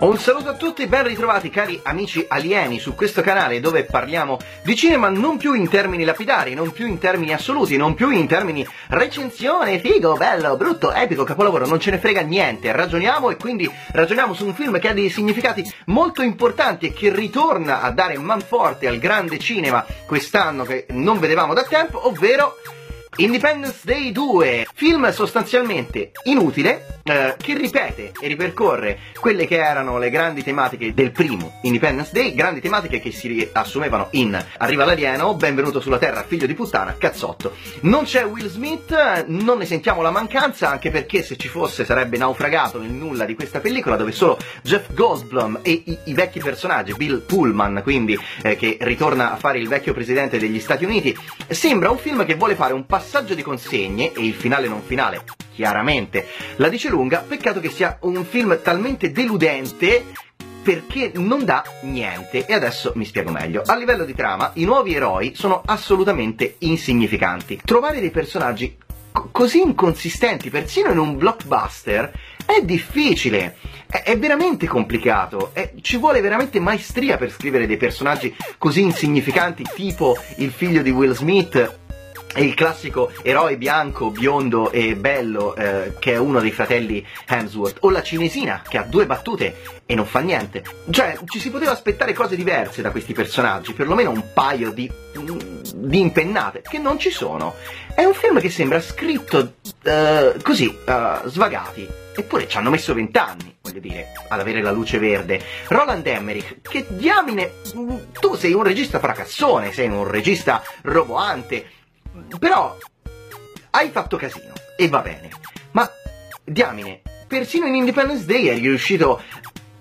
Un saluto a tutti, ben ritrovati cari amici alieni su questo canale dove parliamo di cinema non più in termini lapidari, non più in termini assoluti, non più in termini recensione, figo, bello, brutto, epico, capolavoro, non ce ne frega niente, ragioniamo e quindi ragioniamo su un film che ha dei significati molto importanti e che ritorna a dare manforte al grande cinema quest'anno che non vedevamo da tempo, ovvero Independence Day 2, film sostanzialmente inutile, eh, che ripete e ripercorre quelle che erano le grandi tematiche del primo Independence Day, grandi tematiche che si riassumevano in Arriva l'alieno, benvenuto sulla Terra, figlio di puttana, cazzotto. Non c'è Will Smith, non ne sentiamo la mancanza, anche perché se ci fosse sarebbe naufragato nel nulla di questa pellicola, dove solo Jeff Goldblum e i, i vecchi personaggi, Bill Pullman, quindi, eh, che ritorna a fare il vecchio presidente degli Stati Uniti, sembra un film che vuole fare un passaggio di consegne, e il finale non finale, chiaramente, la dice lunga, peccato che sia un film talmente deludente perché non dà niente e adesso mi spiego meglio. A livello di trama, i nuovi eroi sono assolutamente insignificanti. Trovare dei personaggi co- così inconsistenti, persino in un blockbuster, è difficile. È, è veramente complicato. È, ci vuole veramente maestria per scrivere dei personaggi così insignificanti, tipo il figlio di Will Smith il classico eroe bianco, biondo e bello eh, che è uno dei fratelli Hemsworth, o la cinesina che ha due battute e non fa niente. Cioè, ci si poteva aspettare cose diverse da questi personaggi, perlomeno un paio di, di impennate, che non ci sono. È un film che sembra scritto uh, così, uh, svagati, eppure ci hanno messo vent'anni, voglio dire, ad avere la luce verde. Roland Emmerich, che diamine, tu sei un regista fracassone, sei un regista roboante, però hai fatto casino e va bene. Ma diamine, persino in Independence Day eri riuscito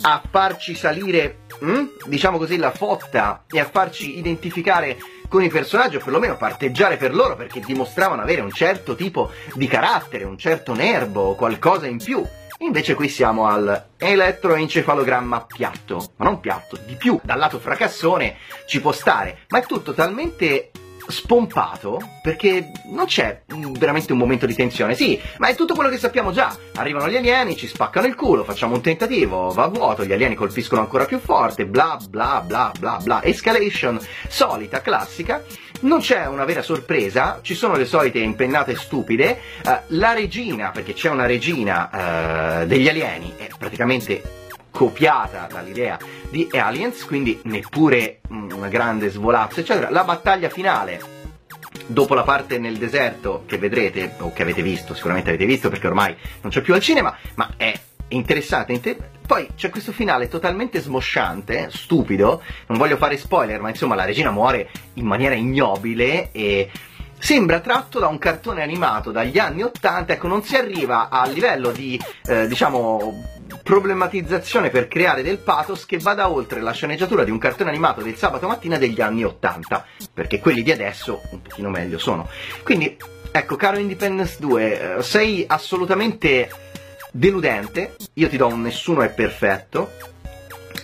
a farci salire, hm? diciamo così, la fotta e a farci identificare con i personaggi o perlomeno parteggiare per loro perché dimostravano avere un certo tipo di carattere, un certo nervo, qualcosa in più. Invece qui siamo al elettroencefalogramma piatto, ma non piatto, di più, dal lato fracassone ci può stare, ma è tutto talmente spompato perché non c'è veramente un momento di tensione. Sì, ma è tutto quello che sappiamo già. Arrivano gli alieni, ci spaccano il culo, facciamo un tentativo, va a vuoto, gli alieni colpiscono ancora più forte, bla bla bla bla bla. Escalation solita, classica. Non c'è una vera sorpresa, ci sono le solite impennate stupide. Uh, la regina, perché c'è una regina uh, degli alieni, è praticamente copiata dall'idea di Aliens, quindi neppure una grande svolazza, eccetera. La battaglia finale dopo la parte nel deserto che vedrete o che avete visto, sicuramente avete visto perché ormai non c'è più al cinema, ma è interessante. Inter- poi c'è questo finale totalmente smosciante, stupido, non voglio fare spoiler, ma insomma la regina muore in maniera ignobile e sembra tratto da un cartone animato dagli anni 80, ecco non si arriva al livello di eh, diciamo problematizzazione per creare del pathos che vada oltre la sceneggiatura di un cartone animato del sabato mattina degli anni 80, perché quelli di adesso un pochino meglio sono. Quindi, ecco, caro Independence 2, eh, sei assolutamente deludente, io ti do un nessuno è perfetto,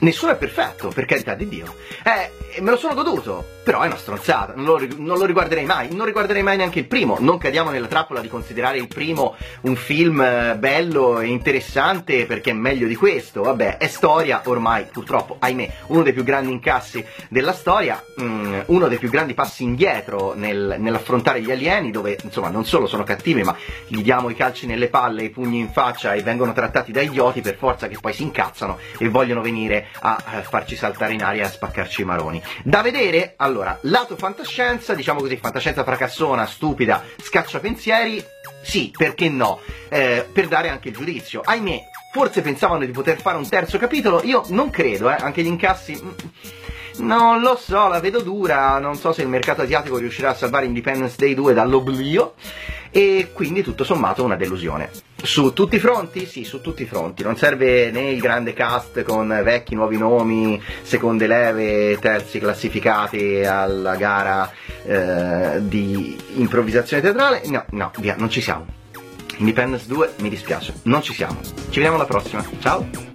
nessuno è perfetto, per carità di Dio. Eh, me lo sono goduto, però è una stronzata, non lo, non lo, riguarderei mai, non riguarderei mai neanche il primo, non cadiamo nella trappola di considerare il primo un film eh, bello e interessante perché è meglio di questo, vabbè, è storia ormai, purtroppo, ahimè, uno dei più grandi incassi della storia, mh, mm, uno dei più grandi passi indietro nel, nell'affrontare gli alieni, dove insomma non solo sono cattivi, ma gli diamo i calci nelle palle, i pugni in faccia e vengono trattati da idioti per forza che poi si incazzano e vogliono venire a eh, farci saltare in aria e a spaccarci i maroni. Da vedere, allora, allora, lato fantascienza, diciamo così, fantascienza fracassona, stupida, scaccia pensieri, sì, perché no? Eh, per dare anche il giudizio. Ahimè, forse pensavano di poter fare un terzo capitolo, io non credo, eh, anche gli incassi... Mm, non lo so, la vedo dura, non so se il mercato asiatico riuscirà a salvare Independence Day 2 dall'oblio e quindi tutto sommato una delusione. Su tutti i fronti? Sì, su tutti i fronti. Non serve né il grande cast con vecchi nuovi nomi, seconde leve, terzi classificati alla gara eh, di improvvisazione teatrale. No, no, via, non ci siamo. Independence 2, mi dispiace, non ci siamo. Ci vediamo alla prossima. Ciao!